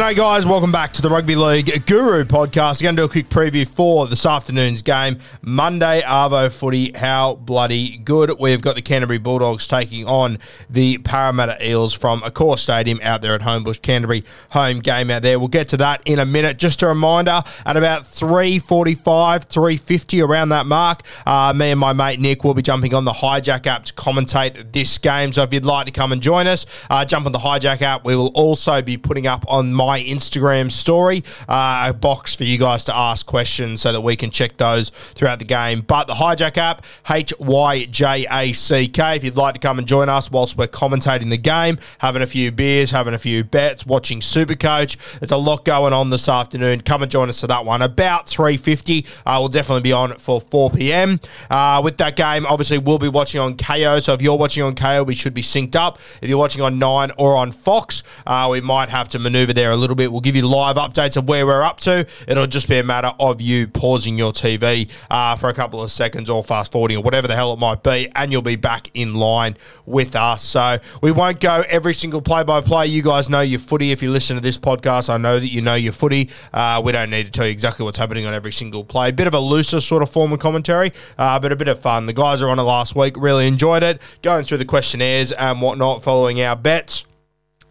G'day, guys. Welcome back to the Rugby League Guru podcast. We're going to do a quick preview for this afternoon's game. Monday, Arvo footy. How bloody good. We've got the Canterbury Bulldogs taking on the Parramatta Eels from Accor Stadium out there at Homebush. Canterbury home game out there. We'll get to that in a minute. Just a reminder, at about 3.45, 3.50, around that mark, uh, me and my mate Nick will be jumping on the Hyjack app to commentate this game. So if you'd like to come and join us, uh, jump on the Hyjack app. We will also be putting up on my Instagram story uh, a box for you guys to ask questions so that we can check those throughout the game. But the Hyjack app, H Y J A C K, if you'd like to come and join us whilst we're commentating the game, having a few beers, having a few bets, watching Supercoach. There's a lot going on this afternoon. Come and join us for that one. About 3.50, uh, we'll definitely be on for 4 p.m. Uh, with that game, obviously, we'll be watching on Kayo. So if you're watching on Kayo, we should be synced up. If you're watching on 9 or on Fox, uh, we might have to maneuver there a little bit. We'll give you live updates of where we're up to. It'll just be a matter of you pausing your TV uh, for a couple of seconds or fast forwarding or whatever the hell it might be, and you'll be back in line with us. So we won't go every single play by play. You guys know your footy. If you listen to this podcast, I know that you know your footy. Uh, we don't need to tell you exactly what's happening on every single play. Bit of a looser sort of form of commentary, uh, but a bit of fun. The guys are on it last week, really enjoyed it, going through the questionnaires and whatnot, following our bets.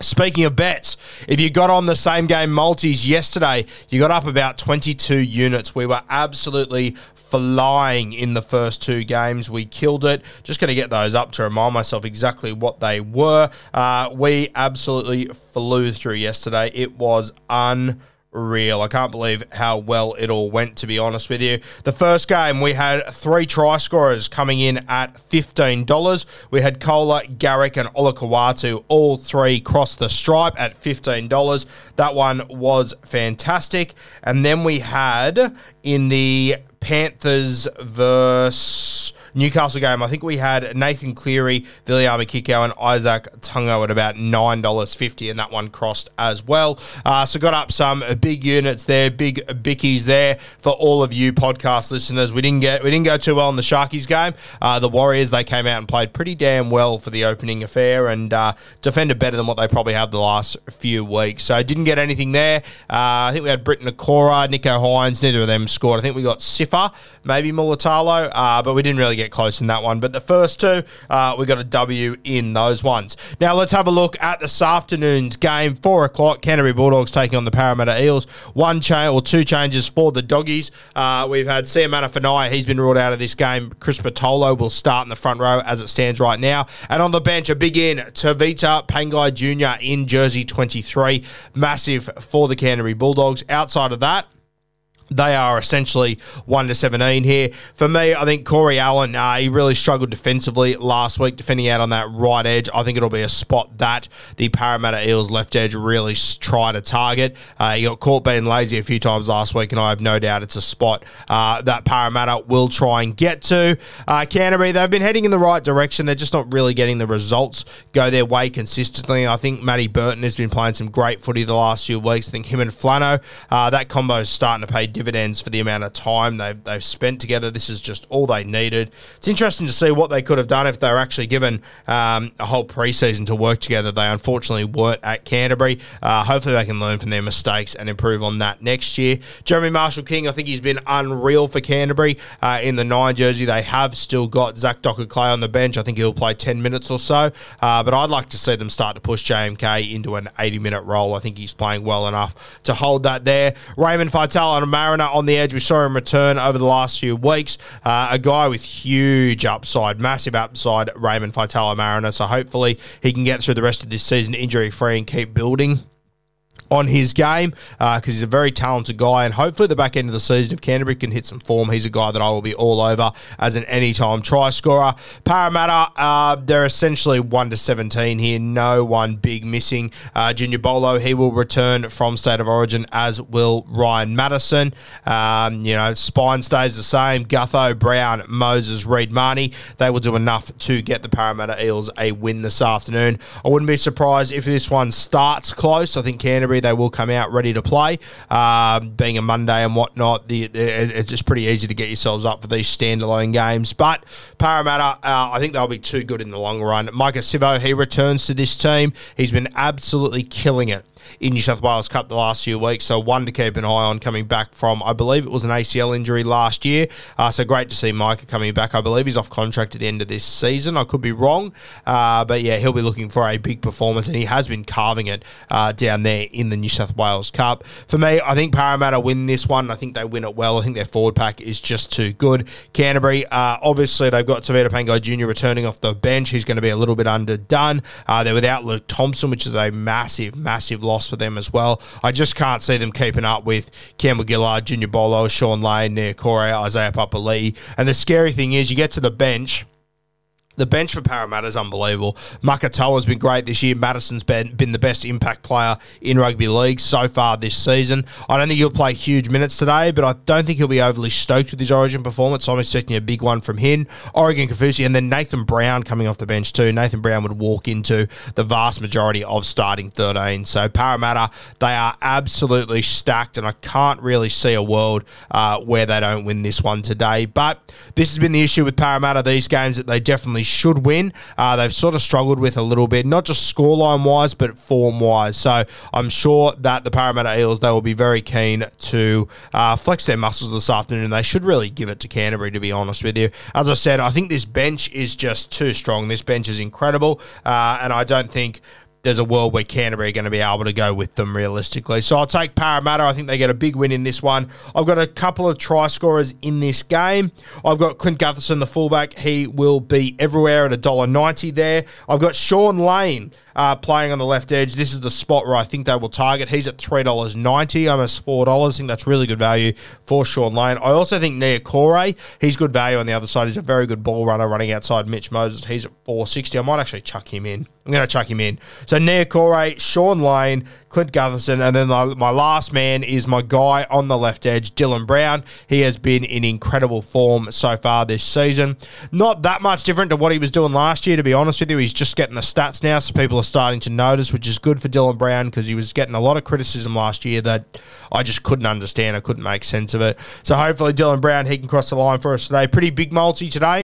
Speaking of bets, if you got on the same game multis yesterday, you got up about 22 units. We were absolutely flying in the first two games. We killed it. Just going to get those up to remind myself exactly what they were. Uh, we absolutely flew through yesterday. It was un real. I can't believe how well it all went, to be honest with you. The first game, we had three try scorers coming in at $15. We had Koula, Garrick, and Olakau'atu, all three cross the stripe at $15. That one was fantastic. And then we had in the Panthers versus Newcastle game, I think we had Nathan Cleary, Viliame Kikau, and Izack Tago at about $9.50, and that one crossed as well. Uh, so got up some big units there, big bickies there for all of you podcast listeners. We didn't get we didn't go too well in the Sharkies game. Uh, the Warriors, they came out and played pretty damn well for the opening affair and uh, defended better than what they probably have the last few weeks. So didn't get anything there. Uh, I think we had Briton Nikora, Nicho Hynes, neither of them scored. I think we got Siffer, maybe Mulitalo, uh, but we didn't really get close in that one. But the first two, uh, we got a W in those ones. Now let's have a look at this afternoon's game. Four o'clock, Canterbury Bulldogs taking on the Parramatta Eels. One change or two changes for the Doggies. Uh, we've had Siamana Fanai, he's been ruled out of this game. Chris Patolo will start in the front row as it stands right now. And on the bench, a big in, Tevita Pangai Jr. in jersey 23. Massive for the Canterbury Bulldogs. Outside of that, They are essentially 1 to 17 here. For me, I think Corey Allen, uh, he really struggled defensively last week, defending out on that right edge. I think it'll be a spot that the Parramatta Eels left edge really try to target. Uh, he got caught being lazy a few times last week, and I have no doubt it's a spot uh, that Parramatta will try and get to. Uh, Canterbury, they've been heading in the right direction. They're just not really getting the results go their way consistently. I think Matty Burton has been playing some great footy the last few weeks. I think him and Flano, uh, that combo is starting to pay dividends for the amount of time they've, they've spent together. This is just all they needed. It's interesting to see what they could have done if they were actually given um, a whole preseason to work together. They unfortunately weren't at Canterbury. Uh, hopefully, they can learn from their mistakes and improve on that next year. Jeremy Marshall King, I think he's been unreal for Canterbury uh, in the nine jersey. They have still got Zach Dockar Clay on the bench. I think he'll play 10 minutes or so. Uh, but I'd like to see them start to push JMK into an 80 minute role. I think he's playing well enough to hold that there. Raymond Faitala and Mariner on the edge. We saw him return over the last few weeks. Uh, a guy with huge upside, massive upside, Raymond Faitala Mariner. So hopefully he can get through the rest of this season injury free and keep building on his game because uh, he's a very talented guy. And hopefully, at the back end of the season, if Canterbury can hit some form, he's a guy that I will be all over as an anytime try scorer. Parramatta, uh, they're essentially 1 to 17 here. No one big missing. Uh, Junior Paulo, he will return from State of Origin, as will Ryan Matterson. Um, you know, spine stays the same. Gutho, Brown, Moses, Reed, Mahoney. They will do enough to get the Parramatta Eels a win this afternoon. I wouldn't be surprised if this one starts close. I think Canterbury they will come out ready to play. Um, being a Monday and whatnot, the, it's just pretty easy to get yourselves up for these standalone games. But Parramatta, uh, I think they'll be too good in the long run. Maika Sivo, he returns to this team. He's been absolutely killing it in New South Wales Cup the last few weeks. So one to keep an eye on coming back from, I believe it was an ACL injury last year. Uh, so great to see Maika coming back. I believe he's off contract at the end of this season. I could be wrong, uh, but yeah, he'll be looking for a big performance, and he has been carving it uh, down there in the New South Wales Cup. For me, I think Parramatta win this one. I think they win it well. I think their forward pack is just too good. Canterbury, uh, obviously, they've got Tevita Pangai Jr. returning off the bench. He's going to be a little bit underdone. Uh, they're without Luke Thompson, which is a massive, massive loss for them as well. I just can't see them keeping up with Campbell Gillard, Junior Paulo, Shaun Lane, Niukore, Isaiah Papali'i. And the scary thing is, you get to the bench the bench for Parramatta is unbelievable. Makatoa's been great this year. Matterson's been, been the best impact player in rugby league so far this season. I don't think he'll play huge minutes today, but I don't think he'll be overly stoked with his origin performance. So I'm expecting a big one from him. Oregon Kaufusi, and then Nathan Brown coming off the bench too. Nathan Brown would walk into the vast majority of starting 13. So Parramatta, they are absolutely stacked, and I can't really see a world uh, where they don't win this one today. But this has been the issue with Parramatta, these games that they definitely should win. Uh, they've sort of struggled with a little bit, not just scoreline wise, but form wise. So I'm sure that the Parramatta Eels they will be very keen to uh, flex their muscles this afternoon. They should really give it to Canterbury, to be honest with you. As I said, I think this bench is just too strong. This bench is incredible, uh, and I don't think there's a world where Canterbury are going to be able to go with them realistically. So I'll take Parramatta. I think they get a big win in this one. I've got a couple of try scorers in this game. I've got Clint Gutherson, the fullback. He will be everywhere at $1.90 there. I've got Shaun Lane uh, playing on the left edge. This is the spot where I think they will target. He's at $3.90, almost $4. I think that's really good value for Shaun Lane. I also think Niukore, he's good value on the other side. He's a very good ball runner running outside Mitch Moses. He's at 460. I might actually chuck him in. I'm going to chuck him in. So Niukore, Shaun Lane, Clint Gutherson, and then my last man is my guy on the left edge, Dylan Brown. He has been in incredible form so far this season. Not that much different to what he was doing last year, to be honest with you. He's just getting the stats now, so people are starting to notice, which is good for Dylan Brown because he was getting a lot of criticism last year that I just couldn't understand. I couldn't make sense of it. So hopefully Dylan Brown, he can cross the line for us today. Pretty big multi today.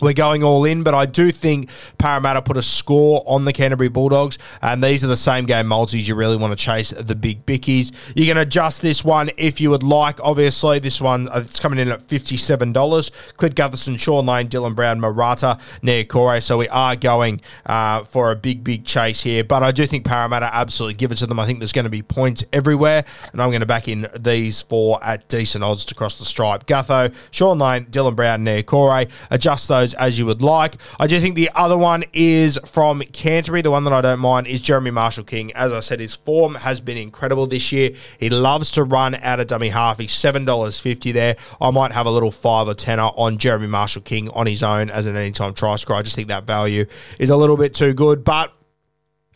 We're going all in, but I do think Parramatta put a score on the Canterbury Bulldogs, and these are the same game multis you really want to chase the big bickies. You can adjust this one if you would like. Obviously, this one uh, it's coming in at fifty-seven dollars. Clint Gutherson, Shaun Lane, Dylan Brown, Marata, Niukore. So we are going uh, for a big, big chase here. But I do think Parramatta absolutely give it to them. I think there's going to be points everywhere, and I'm going to back in these four at decent odds to cross the stripe. Gutho, Shaun Lane, Dylan Brown, Niukore. Adjust those as you would like. I do think the other one is from Canterbury. The one that I don't mind is Jeremy Marshall King. As I said, his form has been incredible this year. He loves to run out of dummy half. He's $7.50 there. I might have a little five or tenner on Jeremy Marshall King on his own as an anytime try scorer. I just think that value is a little bit too good, but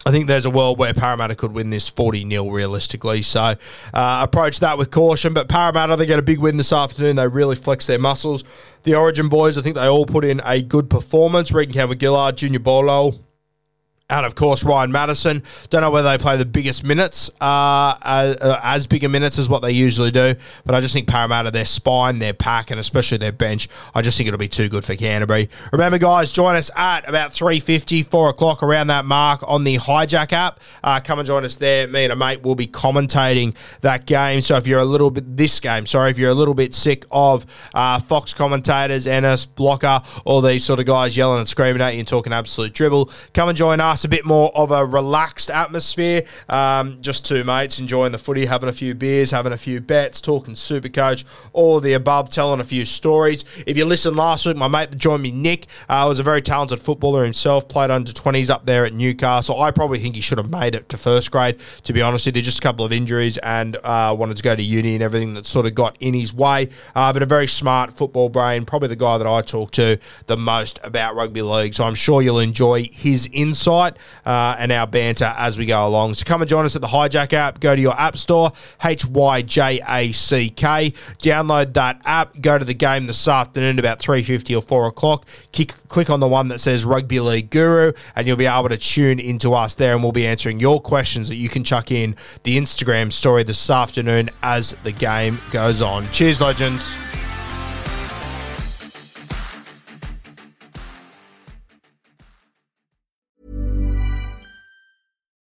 I think there's a world where Parramatta could win this 40 0 realistically. So uh, approach that with caution. But Parramatta, they get a big win this afternoon. They really flex their muscles. The Origin boys, I think they all put in a good performance. Reagan Campbell Gillard, Junior Paulo, and of course, Ryan Matterson. Don't know whether they play the biggest minutes, uh, as, uh, as bigger minutes as what they usually do, but I just think Parramatta, their spine, their pack, and especially their bench, I just think it'll be too good for Canterbury. Remember, guys, join us at about 3.50, 4 o'clock, around that mark on the Hyjack app. Uh, come and join us there. Me and a mate will be commentating that game. So if you're a little bit, this game, sorry, if you're a little bit sick of uh, Fox commentators, Ennis, Blocker, all these sort of guys yelling and screaming at you and talking absolute dribble, come and join us a bit more of a relaxed atmosphere. Um, just two mates enjoying the footy, having a few beers, having a few bets, talking super coach, all the above, telling a few stories. If you listened last week, my mate that joined me, Nick, uh, was a very talented footballer himself, played under 20s up there at Newcastle. I probably think he should have made it to first grade, to be honest with you. Just a couple of injuries and uh, wanted to go to uni and everything that sort of got in his way. Uh, but a very smart football brain, probably the guy that I talk to the most about rugby league. So I'm sure you'll enjoy his insight uh, and our banter as we go along. So come and join us at the Hyjack app. Go to your app store, H Y J A C K. Download that app. Go to the game this afternoon about 3.50 or 4 o'clock. Kick, click on the one that says Rugby League Guru and you'll be able to tune into us there and we'll be answering your questions that you can chuck in the Instagram story this afternoon as the game goes on. Cheers, legends.